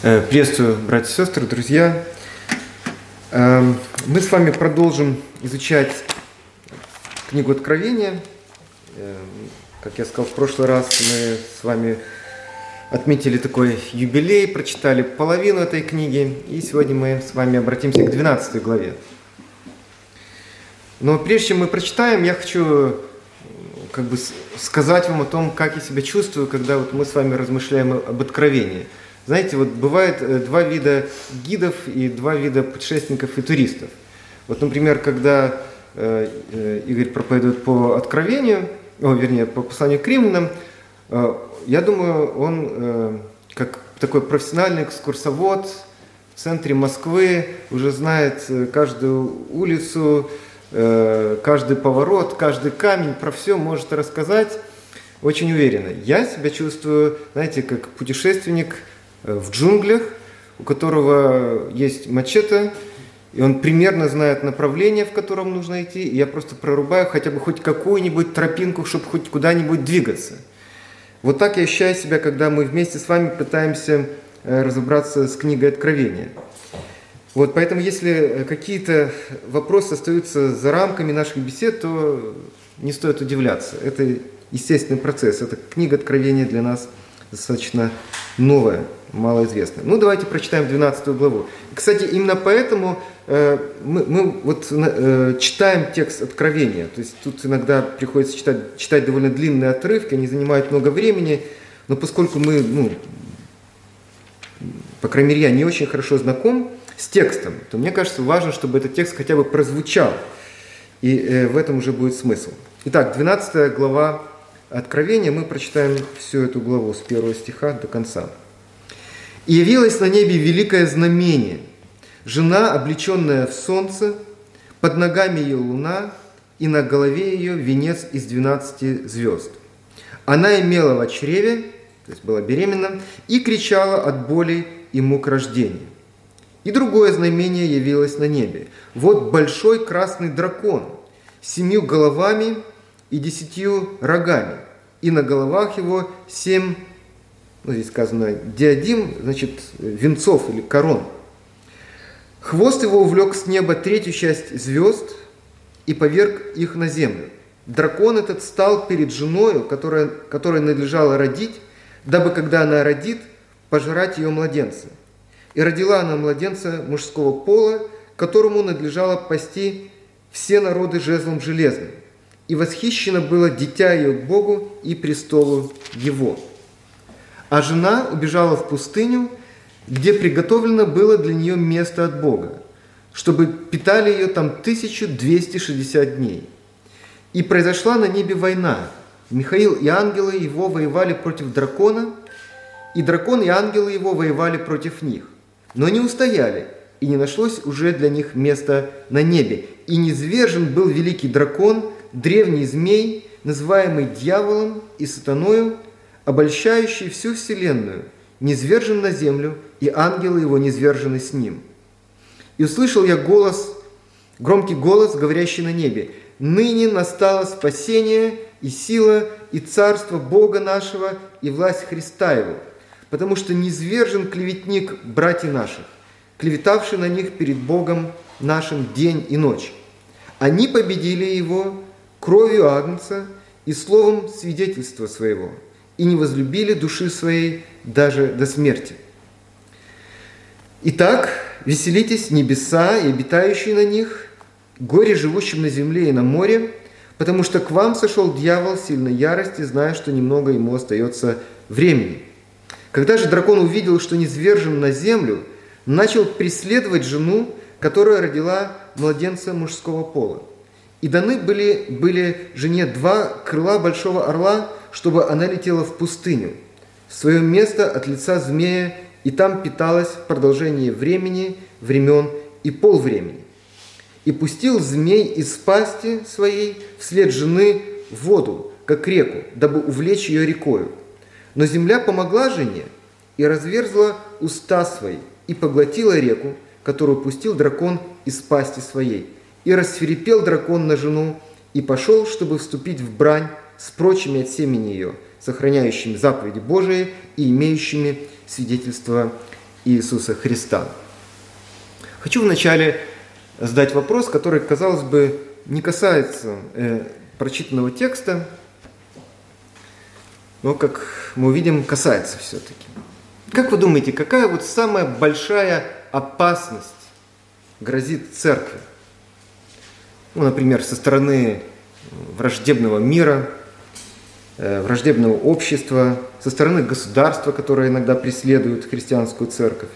Э, приветствую, братья и сестры, друзья. Эм, мы с вами продолжим изучать книгу Откровения. Эм, как я сказал в прошлый раз, мы с вами отметили такой юбилей, прочитали половину этой книги, и сегодня мы с вами обратимся к 12 главе. Но прежде чем мы прочитаем, я хочу как бы сказать вам о том, как я себя чувствую, когда вот мы с вами размышляем об откровении – знаете, вот бывает э, два вида гидов и два вида путешественников и туристов. Вот, например, когда э, э, Игорь проповедует по откровению, о, вернее, по посланию к римлянам, я думаю, он как такой профессиональный экскурсовод в центре Москвы уже знает каждую улицу, каждый поворот, каждый камень, про все может рассказать очень уверенно. Я себя чувствую, знаете, как путешественник – в джунглях, у которого есть мачете, и он примерно знает направление, в котором нужно идти, и я просто прорубаю хотя бы хоть какую-нибудь тропинку, чтобы хоть куда-нибудь двигаться. Вот так я ощущаю себя, когда мы вместе с вами пытаемся э, разобраться с книгой Откровения. Вот, поэтому если э, какие-то вопросы остаются за рамками наших бесед, то не стоит удивляться. Это естественный процесс. Это книга Откровения для нас достаточно новая малоизвестное. Ну, давайте прочитаем 12 главу. Кстати, именно поэтому э, мы, мы вот э, читаем текст Откровения. То есть тут иногда приходится читать, читать довольно длинные отрывки, они занимают много времени, но поскольку мы, ну, по крайней мере, я не очень хорошо знаком с текстом, то мне кажется важно, чтобы этот текст хотя бы прозвучал. И э, в этом уже будет смысл. Итак, 12 глава Откровения, мы прочитаем всю эту главу с первого стиха до конца. И явилось на небе великое знамение. Жена, облеченная в солнце, под ногами ее луна, и на голове ее венец из двенадцати звезд. Она имела в чреве, то есть была беременна, и кричала от боли и мук рождения. И другое знамение явилось на небе. Вот большой красный дракон с семью головами и десятью рогами, и на головах его семь ну, здесь сказано диадим, значит, венцов или корон. Хвост его увлек с неба третью часть звезд и поверг их на землю. Дракон этот стал перед женою, которая, которой надлежало родить, дабы, когда она родит, пожрать ее младенца. И родила она младенца мужского пола, которому надлежало пасти все народы жезлом железным. И восхищено было дитя ее к Богу и престолу его. А жена убежала в пустыню, где приготовлено было для нее место от Бога, чтобы питали ее там 1260 дней. И произошла на небе война. Михаил и ангелы его воевали против дракона, и дракон и ангелы его воевали против них. Но не устояли, и не нашлось уже для них места на небе. И низвержен был великий дракон, древний змей, называемый дьяволом и сатаною, обольщающий всю вселенную, низвержен на землю, и ангелы его низвержены с ним. И услышал я голос, громкий голос, говорящий на небе, «Ныне настало спасение и сила, и царство Бога нашего, и власть Христа Его, потому что низвержен клеветник братьев наших, клеветавший на них перед Богом нашим день и ночь. Они победили его кровью Агнца и словом свидетельства своего – и не возлюбили души своей даже до смерти. Итак, веселитесь небеса и обитающие на них, горе живущим на земле и на море, потому что к вам сошел дьявол сильной ярости, зная, что немного ему остается времени. Когда же дракон увидел, что низвержен на землю, начал преследовать жену, которая родила младенца мужского пола. И даны были, были жене два крыла большого орла, чтобы она летела в пустыню, в свое место от лица змея, и там питалась в продолжении времени, времен и полвремени. И пустил змей из пасти своей вслед жены в воду, как реку, дабы увлечь ее рекою. Но земля помогла жене и разверзла уста свои, и поглотила реку, которую пустил дракон из пасти своей. И расферепел дракон на жену, и пошел, чтобы вступить в брань с прочими от семени ее, сохраняющими заповеди Божии и имеющими свидетельство Иисуса Христа. Хочу вначале задать вопрос, который, казалось бы, не касается э, прочитанного текста, но, как мы увидим, касается все-таки. Как вы думаете, какая вот самая большая опасность грозит церкви? Ну, например, со стороны враждебного мира, э, враждебного общества, со стороны государства, которое иногда преследует христианскую церковь.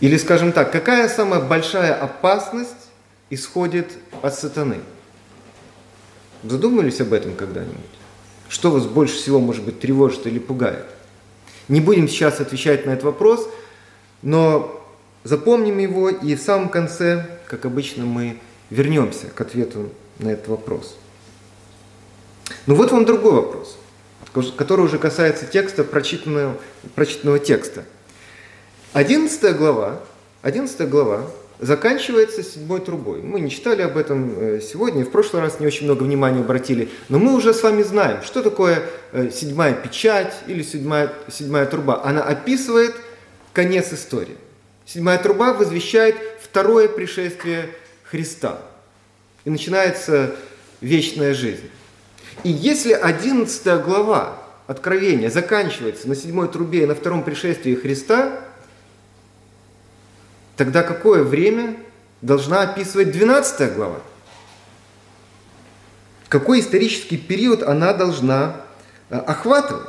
Или, скажем так, какая самая большая опасность исходит от сатаны? Задумывались об этом когда-нибудь? Что вас больше всего, может быть, тревожит или пугает? Не будем сейчас отвечать на этот вопрос, но запомним его и в самом конце, как обычно, мы вернемся к ответу на этот вопрос. Ну вот вам другой вопрос, который уже касается текста, прочитанного, прочитанного текста. Одиннадцатая глава, одиннадцатая глава заканчивается седьмой трубой. Мы не читали об этом э, сегодня, в прошлый раз не очень много внимания обратили, но мы уже с вами знаем, что такое э, седьмая печать или седьмая, седьмая труба. Она описывает конец истории. Седьмая труба возвещает второе пришествие Христа. И начинается вечная жизнь. И если одиннадцатая глава Откровения заканчивается на седьмой трубе и на втором пришествии Христа, Тогда какое время должна описывать 12 глава? Какой исторический период она должна э, охватывать?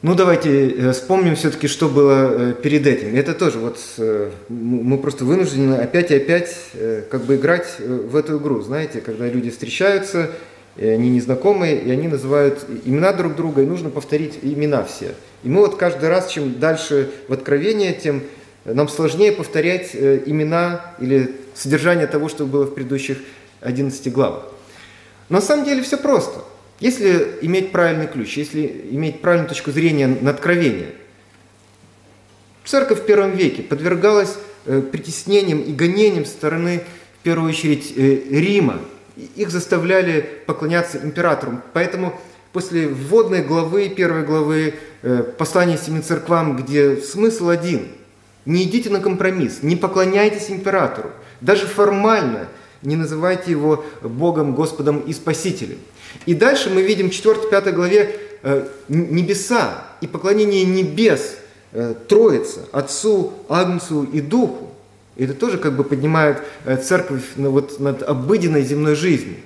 Ну, давайте э, вспомним все-таки, что было э, перед этим. Это тоже вот мы просто вынуждены опять и опять как бы играть в эту игру. Знаете, когда люди встречаются, и они незнакомые, и они называют имена друг друга, и нужно повторить имена все. И мы вот каждый раз, чем дальше в откровение, тем нам сложнее повторять э, имена или содержание того, что было в предыдущих 11 главах. Но на самом деле все просто. Если иметь правильный ключ, если иметь правильную точку зрения на откровение, церковь в первом веке подвергалась э, притеснениям и гонениям со стороны, в первую очередь, э, Рима, их заставляли поклоняться императору. Поэтому после вводной главы, первой главы э, послания семи церквам, где смысл один – не идите на компромисс, не поклоняйтесь императору, даже формально не называйте его Богом, Господом и Спасителем. И дальше мы видим в 4-5 главе э, небеса и поклонение небес э, Троице, Отцу, Агнцу и Духу. И это тоже как бы поднимает э, церковь вот над обыденной земной жизнью.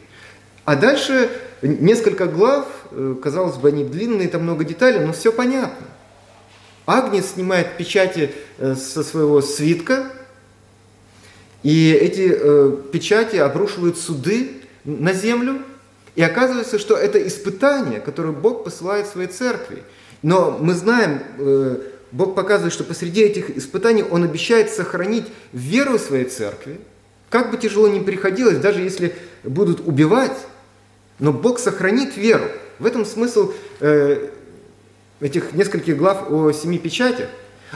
А дальше несколько глав, казалось бы, они длинные, там много деталей, но все понятно. Агнец снимает печати со своего свитка, и эти печати обрушивают суды на землю, и оказывается, что это испытание, которое Бог посылает своей церкви. Но мы знаем, Бог показывает, что посреди этих испытаний Он обещает сохранить веру своей церкви, как бы тяжело ни приходилось, даже если будут убивать, но Бог сохранит веру. В этом смысл э, этих нескольких глав о семи печатях.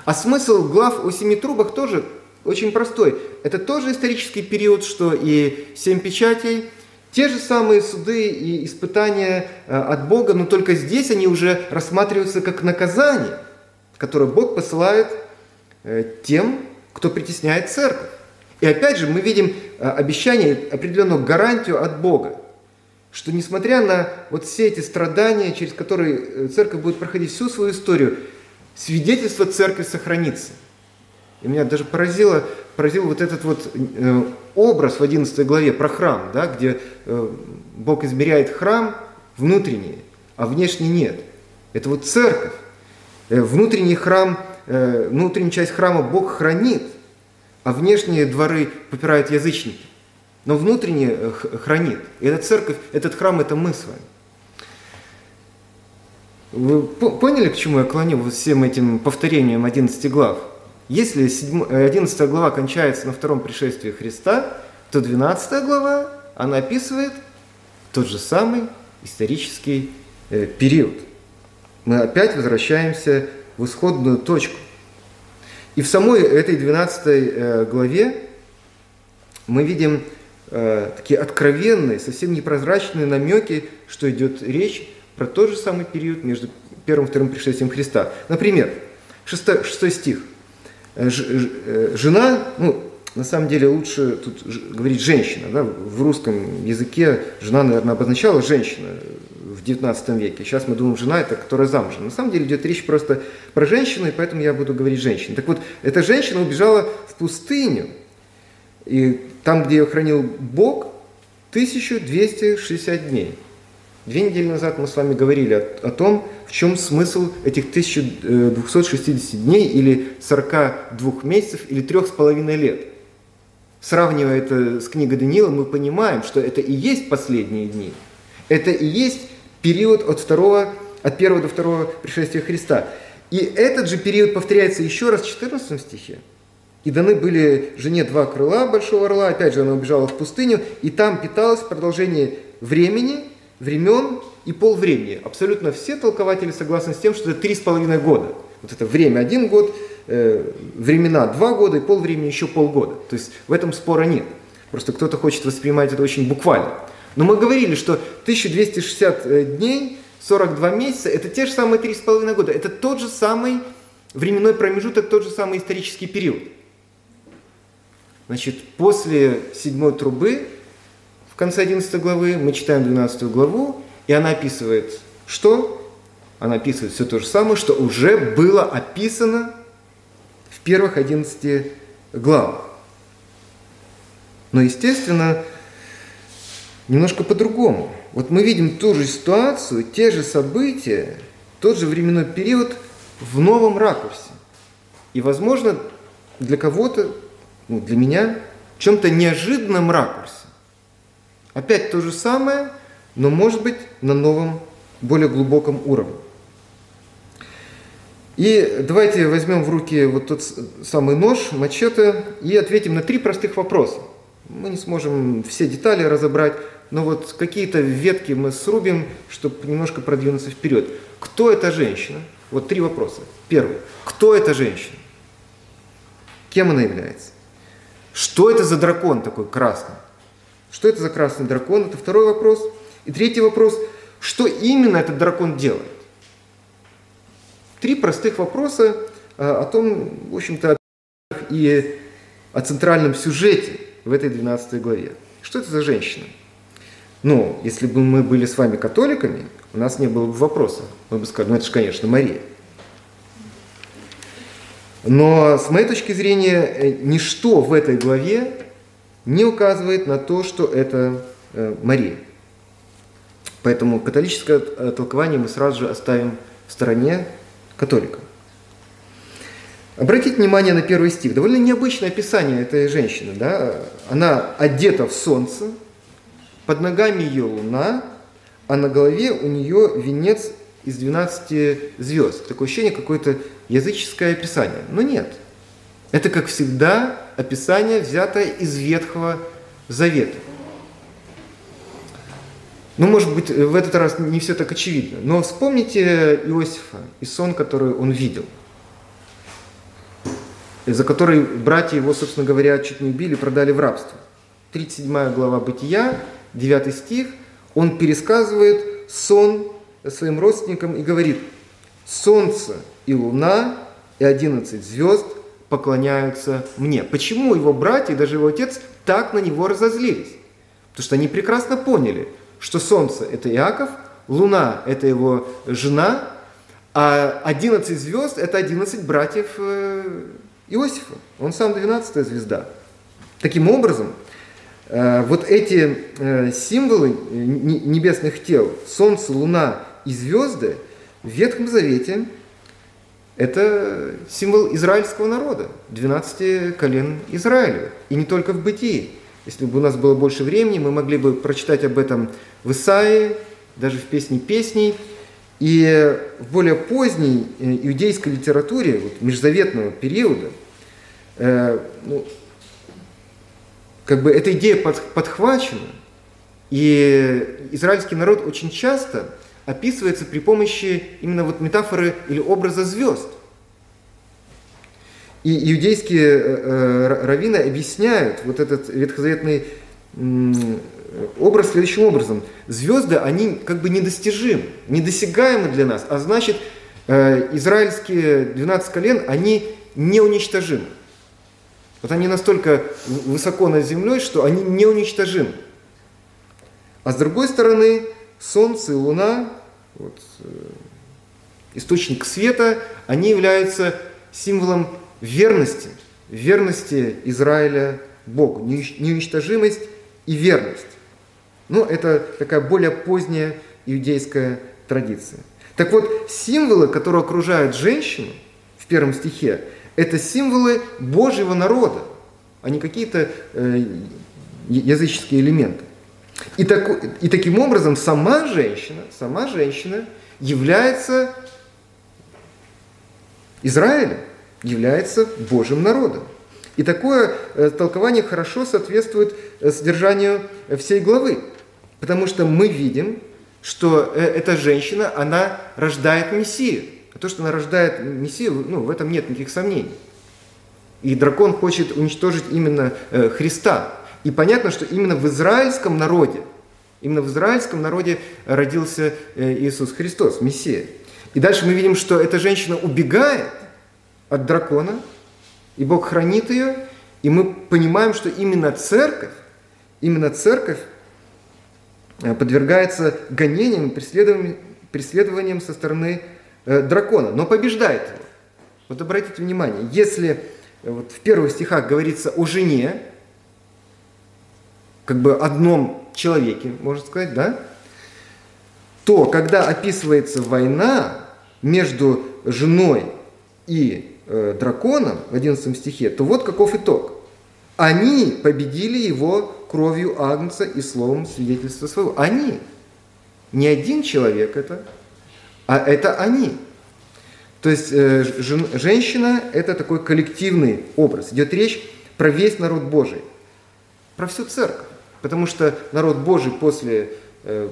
А смысл глав о семи трубах тоже очень простой. Это тоже исторический период, что и семь печатей, те же самые суды и испытания э, от Бога, но только здесь они уже рассматриваются как наказание которое Бог посылает э, тем, кто притесняет церковь. И опять же мы видим э, обещание, определенную гарантию от Бога, что несмотря на вот все эти страдания, через которые церковь будет проходить всю свою историю, свидетельство церкви сохранится. И меня даже поразило, поразил вот этот вот образ в 11 главе про храм, да, где Бог измеряет храм внутренний, а внешний нет. Это вот церковь. Э, внутренний храм, э, внутреннюю часть храма Бог хранит, а внешние дворы попирают язычники. Но внутренне э, хранит. И эта церковь, этот храм – это мы с вами. Вы поняли, к чему я клоню всем этим повторением 11 глав? Если 11 глава кончается на втором пришествии Христа, то 12 глава, она описывает тот же самый исторический период мы опять возвращаемся в исходную точку. И в самой этой 12 э, главе мы видим э, такие откровенные, совсем непрозрачные намеки, что идет речь про тот же самый период между первым-вторым пришествием Христа. Например, шестой, шестой стих. Э, э, жена, ну, на самом деле лучше тут говорить женщина. Да? В русском языке жена, наверное, обозначала женщина в 19 веке. Сейчас мы думаем, жена это которая замужем. На самом деле идет речь просто про женщину, и поэтому я буду говорить женщина. Так вот, эта женщина убежала в пустыню, и там, где ее хранил Бог, 1260 дней. Две недели назад мы с вами говорили о, о том, в чем смысл этих 1260 дней или 42 месяцев или трех с половиной лет. Сравнивая это с книгой Даниила, мы понимаем, что это и есть последние дни. Это и есть период от, второго, от первого до второго пришествия Христа. И этот же период повторяется еще раз в 14 стихе. И даны были жене два крыла большого орла, опять же она убежала в пустыню, и там питалось продолжение времени, времен и полвремени. Абсолютно все толкователи согласны с тем, что это три с половиной года. Вот это время один год, э, времена два года и полвремени еще полгода. То есть в этом спора нет. Просто кто-то хочет воспринимать это очень буквально. Но мы говорили, что 1260 э, дней, 42 месяца, это те же самые три с половиной года. Это тот же самый временной промежуток, тот же самый исторический период. Значит, после седьмой трубы, в конце 11 главы, мы читаем 12 главу, и она описывает что? Она описывает все то же самое, что уже было описано в первых 11 главах. Но, естественно, немножко по-другому. Вот мы видим ту же ситуацию, те же события, тот же временной период в новом ракурсе. И, возможно, для кого-то ну, для меня в чем-то неожиданном ракурсе. Опять то же самое, но может быть на новом, более глубоком уровне. И давайте возьмем в руки вот тот самый нож, мачете, и ответим на три простых вопроса. Мы не сможем все детали разобрать, но вот какие-то ветки мы срубим, чтобы немножко продвинуться вперед. Кто эта женщина? Вот три вопроса. Первый. Кто эта женщина? Кем она является? Что это за дракон такой красный? Что это за красный дракон? Это второй вопрос. И третий вопрос. Что именно этот дракон делает? Три простых вопроса а, о том, в общем-то, и о центральном сюжете в этой 12 главе. Что это за женщина? Ну, если бы мы были с вами католиками, у нас не было бы вопроса. Мы бы сказали, ну это же, конечно, Мария. Но с моей точки зрения, э, ничто в этой главе не указывает на то, что это э, Мария. Поэтому католическое э, толкование мы сразу же оставим в стороне католика. Обратите внимание на первый стих. Довольно необычное описание этой женщины. Да? Она одета в солнце, под ногами ее луна, а на голове у нее венец из 12 звезд. Такое ощущение какое-то языческое описание. Но нет. Это, как всегда, описание, взятое из Ветхого Завета. Ну, может быть, в этот раз не все так очевидно. Но вспомните Иосифа и сон, который он видел. За который братья его, собственно говоря, чуть не убили, продали в рабство. 37 глава Бытия, 9 стих, он пересказывает сон своим родственникам и говорит, солнце и луна и 11 звезд поклоняются мне. Почему его братья и даже его отец так на него разозлились? Потому что они прекрасно поняли, что солнце – это Иаков, луна – это его жена, а 11 звезд – это 11 братьев э, Иосифа. Он сам 12 звезда. Таким образом, э, вот эти э, символы небесных тел, солнце, луна и звезды в Ветхом Завете это символ израильского народа, 12 колен Израиля. И не только в бытии. Если бы у нас было больше времени, мы могли бы прочитать об этом в Исаии, даже в песне песней. И в более поздней э, иудейской литературе, вот, межзаветного периода, э, ну, как бы эта идея под, подхвачена, и израильский народ очень часто описывается при помощи именно вот метафоры или образа звезд. И иудейские э, э, раввины объясняют вот этот ветхозаветный образ следующим образом. Звезды, они как бы недостижимы, недосягаемы для нас, а значит, э, израильские 12 колен, они неуничтожимы. Вот они настолько высоко над землей, что они неуничтожимы. А с другой стороны, Солнце Луна, вот, э, источник света, они являются символом верности, верности Израиля Богу, неуничтожимость и верность. Ну, это такая более поздняя иудейская традиция. Так вот, символы, которые окружают женщину в первом стихе, это символы Божьего народа, а не какие-то э, языческие элементы. И, так, и таким образом сама женщина, сама женщина является Израилем, является Божьим народом. И такое э, толкование хорошо соответствует э, содержанию всей главы, потому что мы видим, что э, эта женщина, она рождает Мессию. А то, что она рождает Мессию, ну, в этом нет никаких сомнений. И дракон хочет уничтожить именно Христа. И понятно, что именно в израильском народе, именно в израильском народе родился Иисус Христос, Мессия. И дальше мы видим, что эта женщина убегает от дракона, и Бог хранит ее, и мы понимаем, что именно церковь, именно церковь э, подвергается гонениям, преследованиям, преследованиям со стороны э, дракона, но побеждает его. Вот обратите внимание, если э, вот в первых стихах говорится о жене, как бы одном человеке, можно сказать, да, то когда описывается война между женой и э, драконом в 11 стихе, то вот каков итог. Они победили его кровью Агнца и словом свидетельства своего. Они. Не один человек это, а это они. То есть э, жен, женщина – это такой коллективный образ. Идет речь про весь народ Божий, про всю церковь. Потому что народ Божий после э,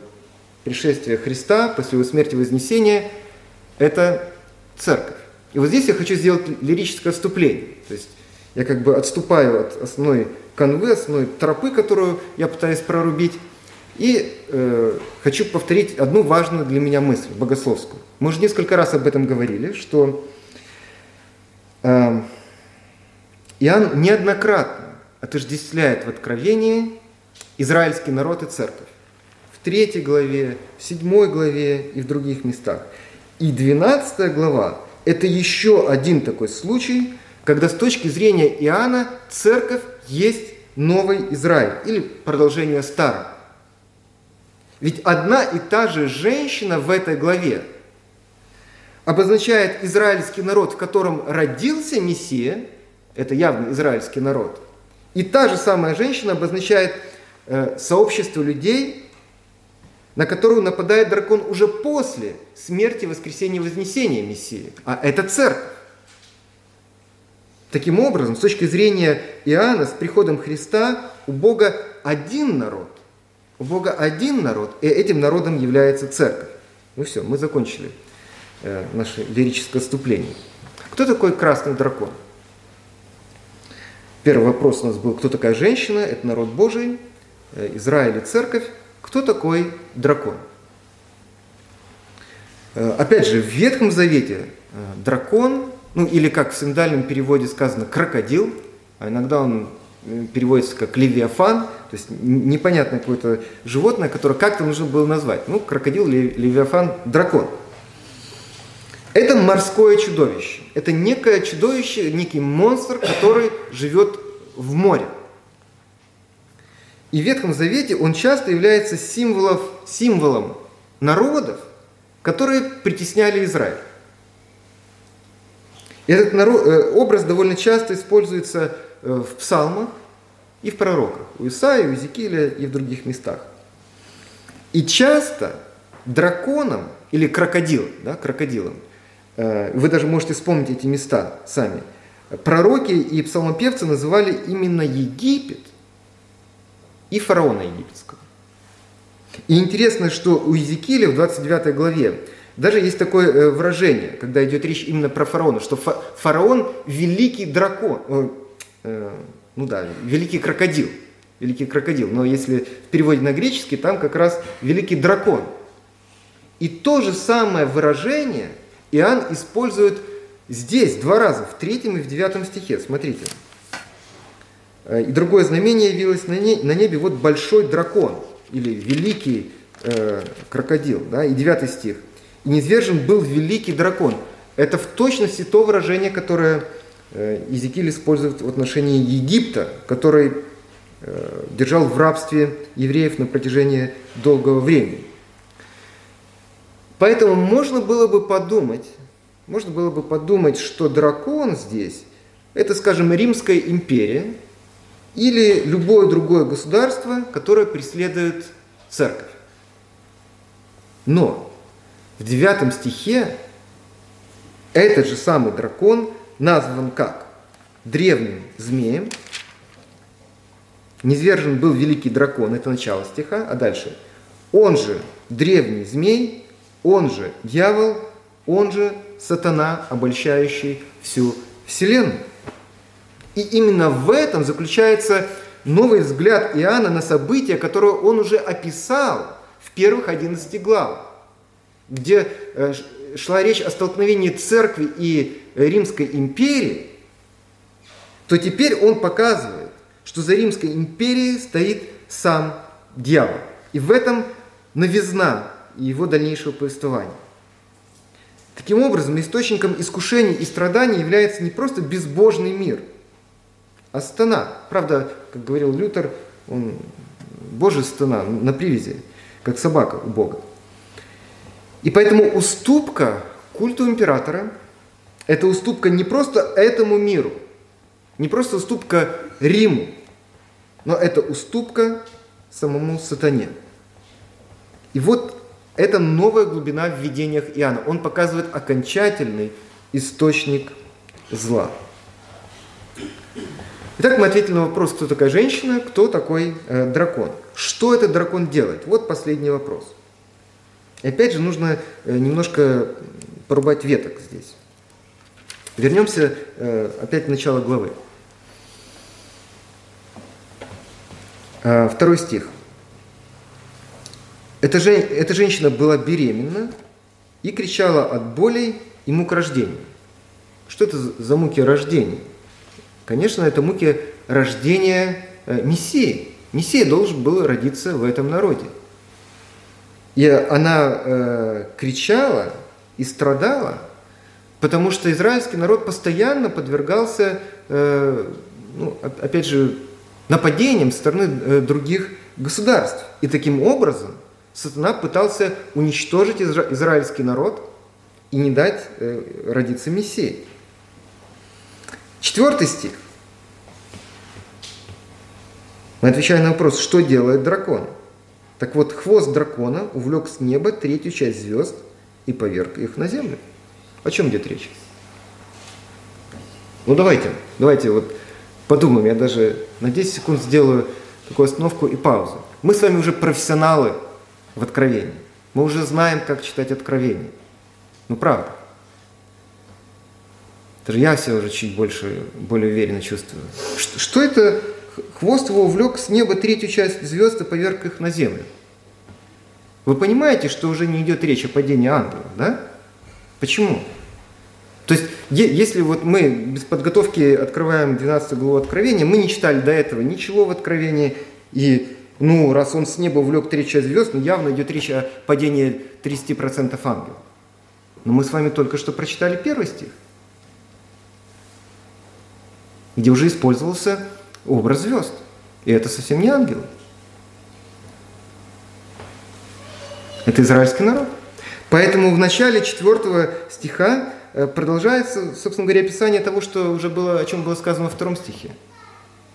пришествия Христа, после его смерти и вознесения – это церковь. И вот здесь я хочу сделать лирическое отступление. То есть я как бы отступаю от основной канвы, основной тропы, которую я пытаюсь прорубить, и э, хочу повторить одну важную для меня мысль, богословскую. Мы уже несколько раз об этом говорили, что э, Иоанн неоднократно отождествляет в Откровении израильский народ и церковь. В третьей главе, в седьмой главе и в других местах. И двенадцатая глава это еще один такой случай, когда с точки зрения Иоанна церковь есть новый Израиль или продолжение старого. Ведь одна и та же женщина в этой главе обозначает израильский народ, в котором родился Мессия, это явно израильский народ, и та же самая женщина обозначает э, сообщество людей, на которую нападает дракон уже после смерти, воскресения, вознесения Мессии. А это церковь. Таким образом, с точки зрения Иоанна, с приходом Христа у Бога один народ. У Бога один народ, и этим народом является церковь. Ну все, мы закончили э, наше лирическое вступление. Кто такой красный дракон? Первый вопрос у нас был, кто такая женщина? Это народ Божий, Израиль и церковь. Кто такой дракон? Э, опять же, в Ветхом Завете э, дракон, ну или как в синдальном переводе сказано, крокодил, а иногда он э, переводится как левиафан, то есть непонятное какое-то животное, которое как-то нужно было назвать. Ну, крокодил, левиафан, дракон. Это морское чудовище. Это некое чудовище, некий монстр, который живет в море. И в Ветхом Завете он часто является символом, символом народов, которые притесняли Израиль. Этот народ, э, образ довольно часто используется э, в псалмах и в пророках, у Исаия, у Иезекииля и в других местах. И часто драконом или крокодилом, да, крокодилом, э, вы даже можете вспомнить эти места сами, пророки и псалмопевцы называли именно Египет и фараона египетского. И интересно, что у Иезекииля в 29 главе даже есть такое э, выражение, когда идет речь именно про фараона, что фараон – великий дракон, э, э, ну да, великий крокодил, великий крокодил. Но если в переводе на греческий, там как раз великий дракон. И то же самое выражение Иоанн использует здесь два раза, в третьем и в девятом стихе. Смотрите. Э, и другое знамение явилось на, небе, вот большой дракон, или великий э, крокодил, да, и девятый стих. И низвержен был великий дракон. Это в точности то выражение, которое э, Иезекииль использует в отношении Египта, который э, держал в рабстве евреев на протяжении долгого времени. Поэтому можно было бы подумать, можно было бы подумать, что дракон здесь – это, скажем, Римская империя или любое другое государство, которое преследует церковь. Но в девятом стихе этот же самый дракон назван как? Древним змеем. Низвержен был великий дракон, это начало стиха, а дальше. Он же древний змей, он же дьявол, он же сатана, обольщающий всю вселенную. И именно в этом заключается новый взгляд Иоанна на события, которые он уже описал в первых 11 главах, где э, шла речь о столкновении церкви и Римской империи, то теперь он показывает, что за Римской империей стоит сам дьявол. И в этом новизна его дальнейшего повествования. Таким образом, источником искушений и страданий является не просто безбожный мир, а стана. Правда, как говорил Лютер, он Божий стана на привязи, как собака у Бога. И поэтому уступка культу императора – это уступка не просто этому миру, не просто уступка Риму, но это уступка самому сатане. И вот это новая глубина в видениях Иоанна. Он показывает окончательный источник зла. Итак, мы ответили на вопрос, кто такая женщина, кто такой э, дракон. Что этот дракон делает? Вот последний вопрос. И опять же нужно э, немножко порубать веток здесь. Вернемся э, опять в начало главы. Э, второй стих. Эта, жен, эта женщина была беременна и кричала от болей и мук рождения. Что это за муки рождения? Конечно, это муки рождения Мессии. Мессия должен был родиться в этом народе. И она э, кричала и страдала, потому что израильский народ постоянно подвергался, э, ну, опять же, нападениям со стороны э, других государств. И таким образом сатана пытался уничтожить изра- израильский народ и не дать э, родиться Мессии. Четвертый стих. Мы отвечаем на вопрос, что делает дракон – так вот, хвост дракона увлек с неба третью часть звезд и поверг их на землю. О чем идет речь? Ну давайте, давайте вот подумаем, я даже на 10 секунд сделаю такую остановку и паузу. Мы с вами уже профессионалы в откровении. Мы уже знаем, как читать откровение. Ну правда. Даже я себя уже чуть больше, более уверенно чувствую. Что, что это хвост его увлек с неба третью часть звезд и поверг их на землю. Вы понимаете, что уже не идет речь о падении ангелов, да? Почему? То есть, если вот мы без подготовки открываем 12 главу Откровения, мы не читали до этого ничего в Откровении, и, ну, раз он с неба увлек третью часть звезд, ну, явно идет речь о падении 30% ангелов. Но мы с вами только что прочитали первый стих, где уже использовался образ звезд. И это совсем не ангелы. Это израильский народ. Поэтому в начале 4 стиха э, продолжается, собственно говоря, описание того, что уже было, о чем было сказано во втором стихе.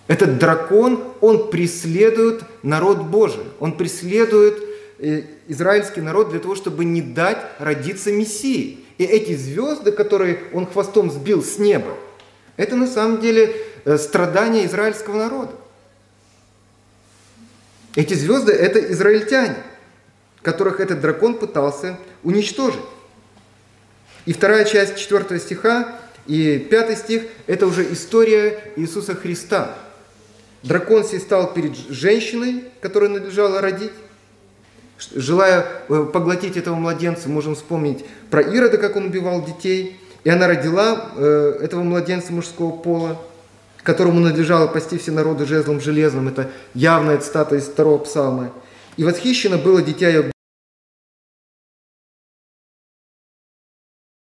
Этот дракон, он преследует народ Божий. Он преследует э, израильский народ для того, чтобы не дать родиться Мессии. И эти звезды, которые он хвостом сбил с неба, это на самом деле Э, страдания израильского народа. Эти звезды – это израильтяне, которых этот дракон пытался уничтожить. И вторая часть 4 стиха и пятый стих – это уже история Иисуса Христа. Дракон стал перед женщиной, которой надлежало родить, Желая э, поглотить этого младенца, можем вспомнить про Ирода, как он убивал детей. И она родила э, этого младенца мужского пола, которому надлежало пасти все народы жезлом железным. Это явная цитата из второго псалма. И восхищено было дитя ее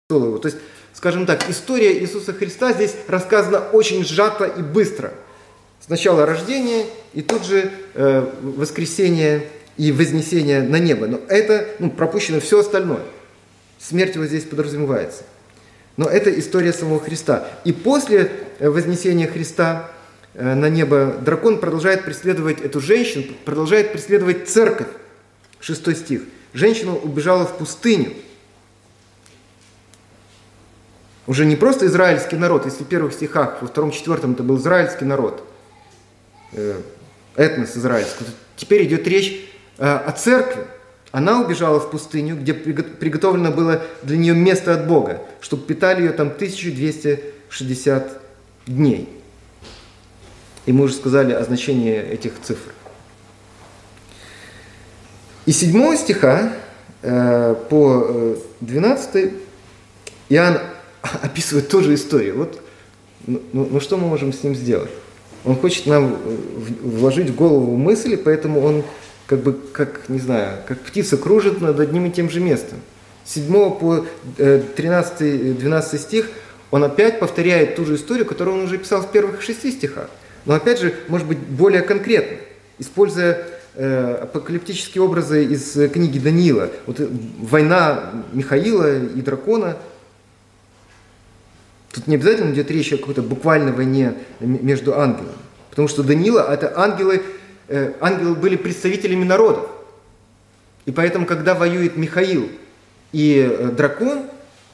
То есть, скажем так, история Иисуса Христа здесь рассказана очень сжато и быстро. Сначала рождение и тут же э, воскресение и вознесение на небо. Но это ну, пропущено все остальное. Смерть его здесь подразумевается. Но это история самого Христа. И после э, вознесения Христа э, на небо дракон продолжает преследовать эту женщину, продолжает преследовать церковь. Шестой стих. Женщина убежала в пустыню. Уже не просто израильский народ, если в первых стихах, во втором-четвертом это был израильский народ, э, этнос израильский. Теперь идет речь о церкви, она убежала в пустыню, где приготовлено было для нее место от Бога, чтобы питали ее там 1260 дней. И мы уже сказали о значении этих цифр. И 7 стиха э, по 12 э, Иоанн описывает тоже историю. Вот, ну, ну, ну что мы можем с ним сделать? Он хочет нам э, вложить в голову мысли, поэтому он как бы, как, не знаю, как птица кружит над одним и тем же местом. С 7 по 13-12 э, стих он опять повторяет ту же историю, которую он уже писал в первых шести стихах. Но опять же, может быть, более конкретно, используя э, апокалиптические образы из книги Даниила. Вот э, война Михаила и дракона. Тут не обязательно идет речь о какой-то буквальной войне между ангелами. Потому что Даниила – это ангелы, Э, ангелы были представителями народов. И поэтому, когда воюет Михаил и э, дракон,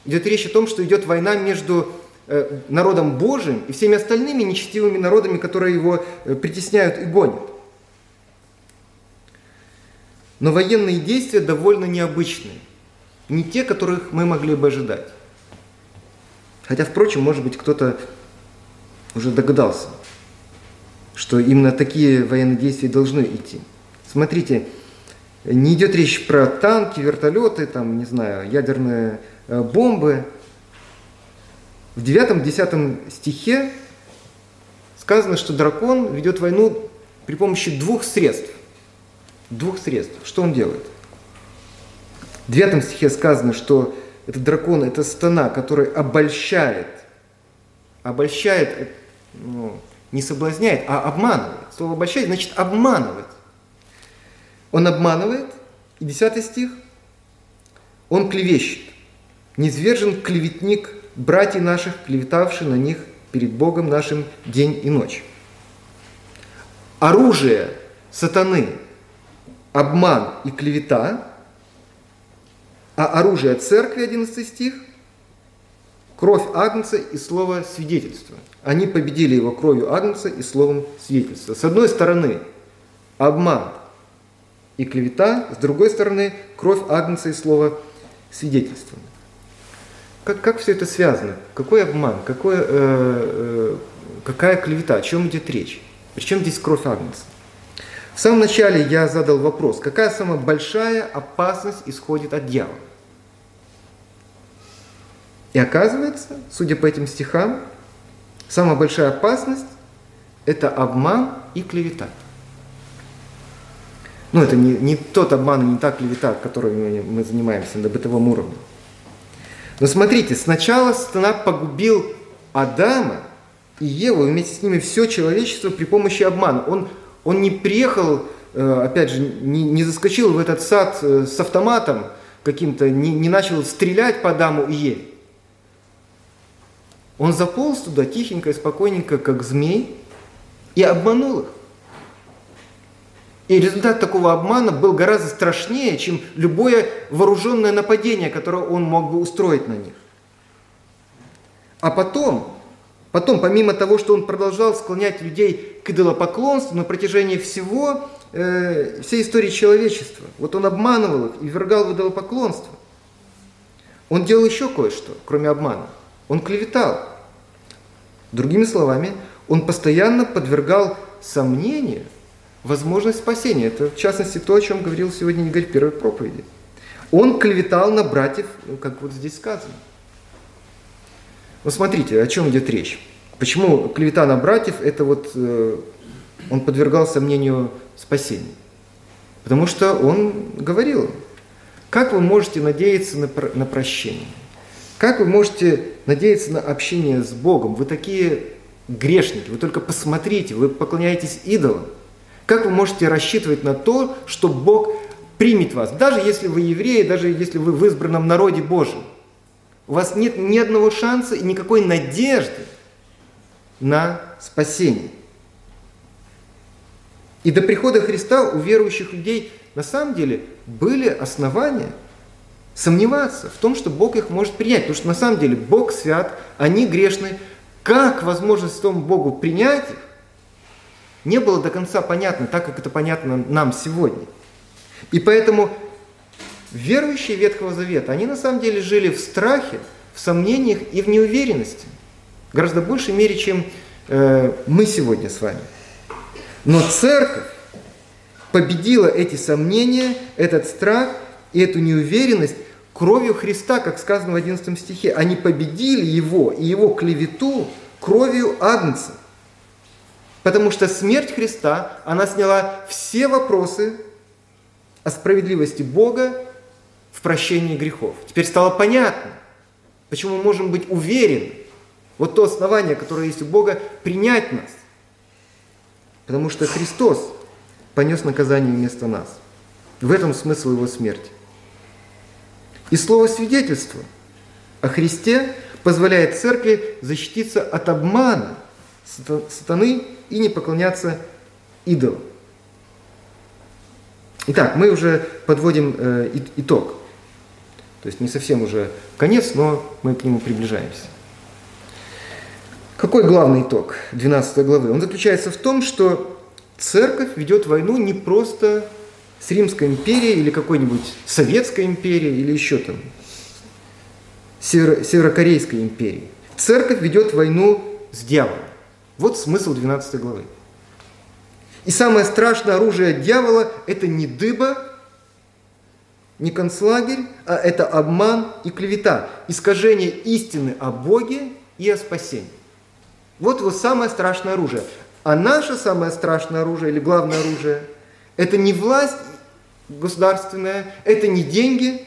идет речь о том, что идет война между э, народом Божиим и всеми остальными нечестивыми народами, которые его притесняют и гонят. Но военные действия довольно необычные. Не те, которых мы могли бы ожидать. Хотя, впрочем, может быть, кто-то уже догадался что именно такие военные действия должны идти. Смотрите, не идет речь про танки, вертолеты, там, не знаю, ядерные э, бомбы. В 9-10 стихе сказано, что дракон ведет войну при помощи двух средств. Двух средств. Что он делает? В 9 стихе сказано, что этот дракон – это стана, который обольщает. Обольщает, ну, не соблазняет, а обманывает. Слово обольщает значит обманывать. Он обманывает, и 10 стих, он клевещет. Низвержен клеветник братьев наших, клеветавший на них перед Богом нашим день и ночь. Оружие сатаны – обман и клевета, а оружие церкви, 11 стих – кровь Агнца и слово свидетельства. Они победили его кровью Агнца и словом свидетельства. С одной стороны, обман и клевета, с другой стороны, кровь Агнца и слово свидетельства. Как, как все это связано? Какой обман? Какой, э, э, какая клевета? О чем идет речь? Причем здесь кровь Агнца? В самом начале я задал вопрос, какая самая большая опасность исходит от дьявола? И оказывается, судя по этим стихам, самая большая опасность – это обман и клевета. Ну, это не, не тот обман и не та клевета, которой мы, занимаемся на бытовом уровне. Но смотрите, сначала сатана погубил Адама и Еву, вместе с ними все человечество при помощи обмана. Он, он не приехал, э, опять же, не, не заскочил в этот сад э, с автоматом каким-то, не, не начал стрелять по Адаму и Еве. Он заполз туда тихенько и спокойненько, как змей, и обманул их. И результат такого обмана был гораздо страшнее, чем любое вооруженное нападение, которое он мог бы устроить на них. А потом, потом, помимо того, что он продолжал склонять людей к идолопоклонству на протяжении всего, э, всей истории человечества, вот он обманывал их и ввергал в идолопоклонство. Он делал еще кое-что, кроме обмана. Он клеветал. Другими словами, он постоянно подвергал сомнению возможность спасения. Это, в частности, то, о чем говорил сегодня Игорь в первой проповеди. Он клеветал на братьев, ну, как вот здесь сказано. Вот смотрите, о чем идет речь. Почему клевета на братьев, это вот э, он подвергал сомнению спасения. Потому что он говорил, как вы можете надеяться на, на прощение? Как вы можете надеяться на общение с Богом? Вы такие грешники, вы только посмотрите, вы поклоняетесь идолам. Как вы можете рассчитывать на то, что Бог примет вас, даже если вы евреи, даже если вы в избранном народе Божьем? У вас нет ни одного шанса и никакой надежды на спасение. И до прихода Христа у верующих людей на самом деле были основания сомневаться в том, что Бог их может принять. Потому что на самом деле Бог свят, они грешны. Как возможность тому Богу принять их, не было до конца понятно, так как это понятно нам сегодня. И поэтому верующие Ветхого Завета, они на самом деле жили в страхе, в сомнениях и в неуверенности. Гораздо большей мере, чем э, мы сегодня с вами. Но церковь победила эти сомнения, этот страх и эту неуверенность кровью Христа, как сказано в 11 стихе. Они победили его и его клевету кровью Агнца. Потому что смерть Христа, она сняла все вопросы о справедливости Бога в прощении грехов. Теперь стало понятно, почему мы можем быть уверены, вот то основание, которое есть у Бога, принять нас. Потому что Христос понес наказание вместо нас. В этом смысл его смерти. И слово свидетельство о Христе позволяет церкви защититься от обмана сатаны и не поклоняться идолам. Итак, мы уже подводим э, итог. То есть не совсем уже конец, но мы к нему приближаемся. Какой главный итог 12 главы? Он заключается в том, что церковь ведет войну не просто с Римской империей или какой-нибудь Советской империей или еще там Северо- Северокорейской империей. Церковь ведет войну с дьяволом. Вот смысл 12 главы. И самое страшное оружие дьявола – это не дыба, не концлагерь, а это обман и клевета, искажение истины о Боге и о спасении. Вот его самое страшное оружие. А наше самое страшное оружие или главное оружие – это не власть государственная, это не деньги,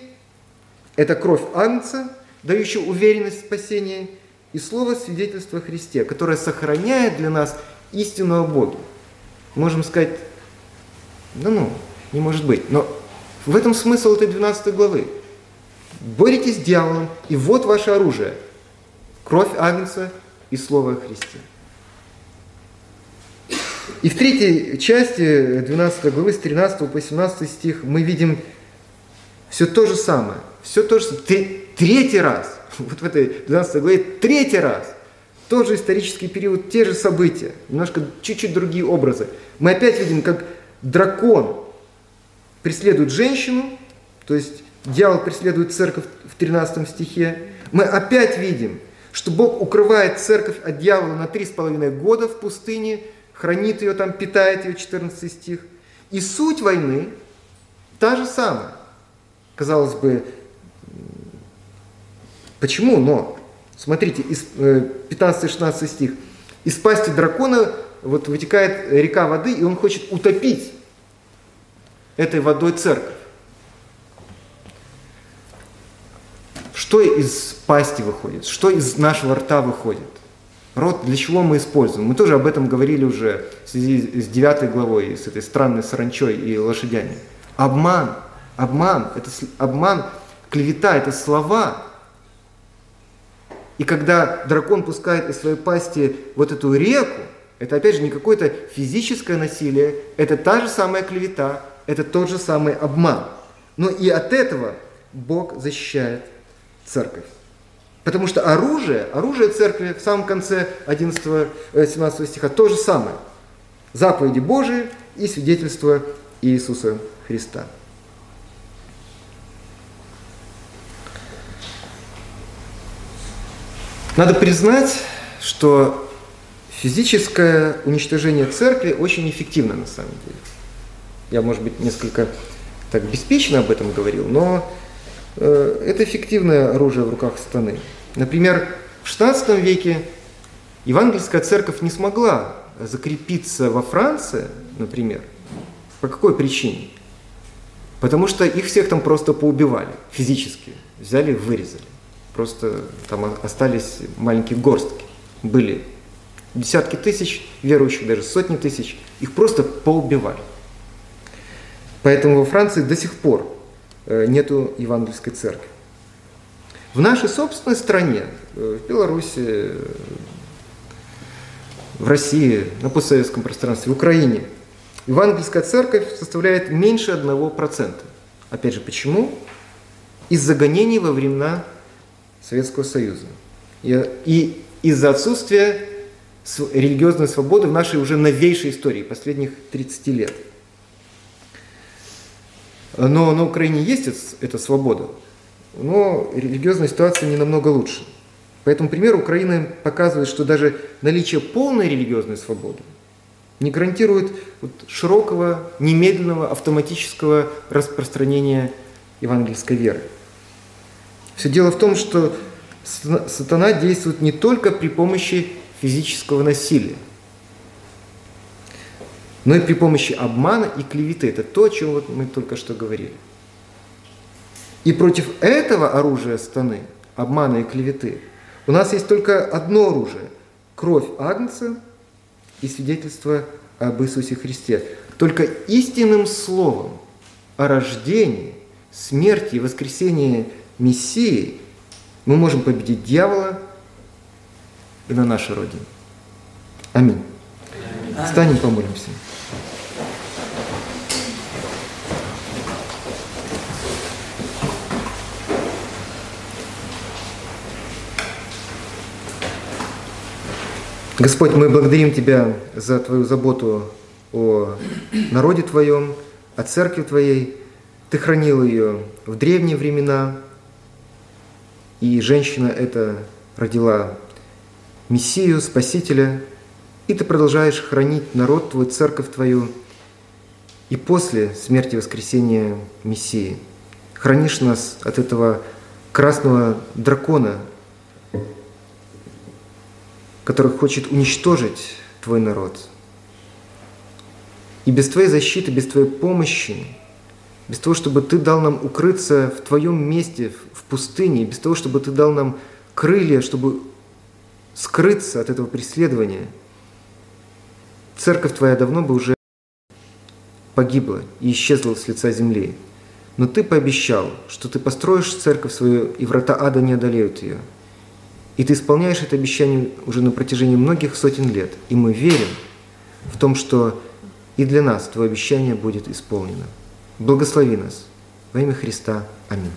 это кровь Агнца, дающая уверенность в спасении, и слово свидетельства Христе, которое сохраняет для нас истину о Боге. Можем сказать, да ну, не может быть. Но в этом смысл этой 12 главы. Боритесь с дьяволом, и вот ваше оружие. Кровь Агнца и Слово о Христе. И в третьей части 12 главы, с 13 по 17 стих, мы видим все то же самое. Все то же. Третий раз. Вот в этой 12 главе третий раз. Тот же исторический период, те же события. Немножко, чуть-чуть другие образы. Мы опять видим, как дракон преследует женщину, то есть дьявол преследует церковь в 13 стихе. Мы опять видим, что Бог укрывает церковь от дьявола на три с половиной года в пустыне, хранит ее там, питает ее, 14 стих. И суть войны та же самая. Казалось бы, почему? Но, смотрите, 15-16 э, стих. Из пасти дракона вот вытекает река воды, и он хочет утопить этой водой церковь. Что из пасти выходит? Что из нашего рта выходит? Рот для чего мы используем? Мы тоже об этом говорили уже в связи с девятой главой, с этой странной саранчой и лошадями. Обман, обман, это обман, клевета, это слова. И когда дракон пускает из своей пасти вот эту реку, это опять же не какое-то физическое насилие, это та же самая клевета, это тот же самый обман. Но и от этого Бог защищает церковь. Потому что оружие, оружие церкви в самом конце 11-17 э, стиха то же самое. Заповеди Божии и свидетельство Иисуса Христа. Надо признать, что Физическое уничтожение церкви очень эффективно на самом деле. Я, может быть, несколько так беспечно об этом говорил, но это эффективное оружие в руках страны. Например, в XVI веке евангельская церковь не смогла закрепиться во Франции, например. По какой причине? Потому что их всех там просто поубивали физически. Взяли вырезали. Просто там остались маленькие горстки. Были десятки тысяч верующих, даже сотни тысяч. Их просто поубивали. Поэтому во Франции до сих пор э, нету евангельской церкви. В нашей собственной стране, э, в Беларуси, в России, на постсоветском пространстве, в Украине, евангельская церковь составляет меньше 1%. Опять же, почему? Из-за гонений во времена Советского Союза. И из-за отсутствия религиозной свободы в нашей уже новейшей истории, последних 30 лет. Но на Украине есть эта свобода, но религиозная ситуация не намного лучше. Поэтому пример Украины показывает, что даже наличие полной религиозной свободы не гарантирует вот широкого, немедленного, автоматического распространения евангельской веры. Все дело в том, что сатана действует не только при помощи физического насилия, но и при помощи обмана и клеветы. Это то, о чем вот мы только что говорили. И против этого оружия станы, обмана и клеветы, у нас есть только одно оружие – кровь Агнца и свидетельство об Иисусе Христе. Только истинным словом о рождении, смерти и воскресении Мессии мы можем победить дьявола и на нашей Родине. Аминь. Встанем, помолимся. Господь, мы благодарим Тебя за Твою заботу о народе Твоем, о церкви Твоей. Ты хранил ее в древние времена, и женщина эта родила Мессию, Спасителя, и Ты продолжаешь хранить народ Твой, церковь Твою, и после смерти и воскресения Мессии. Хранишь нас от этого красного дракона, который хочет уничтожить твой народ. И без твоей защиты, без твоей помощи, без того, чтобы ты дал нам укрыться в твоем месте, в пустыне, без того, чтобы ты дал нам крылья, чтобы скрыться от этого преследования, церковь твоя давно бы уже погибла и исчезла с лица земли. Но ты пообещал, что ты построишь церковь свою, и врата ада не одолеют ее – и ты исполняешь это обещание уже на протяжении многих сотен лет. И мы верим в том, что и для нас твое обещание будет исполнено. Благослови нас. Во имя Христа. Аминь.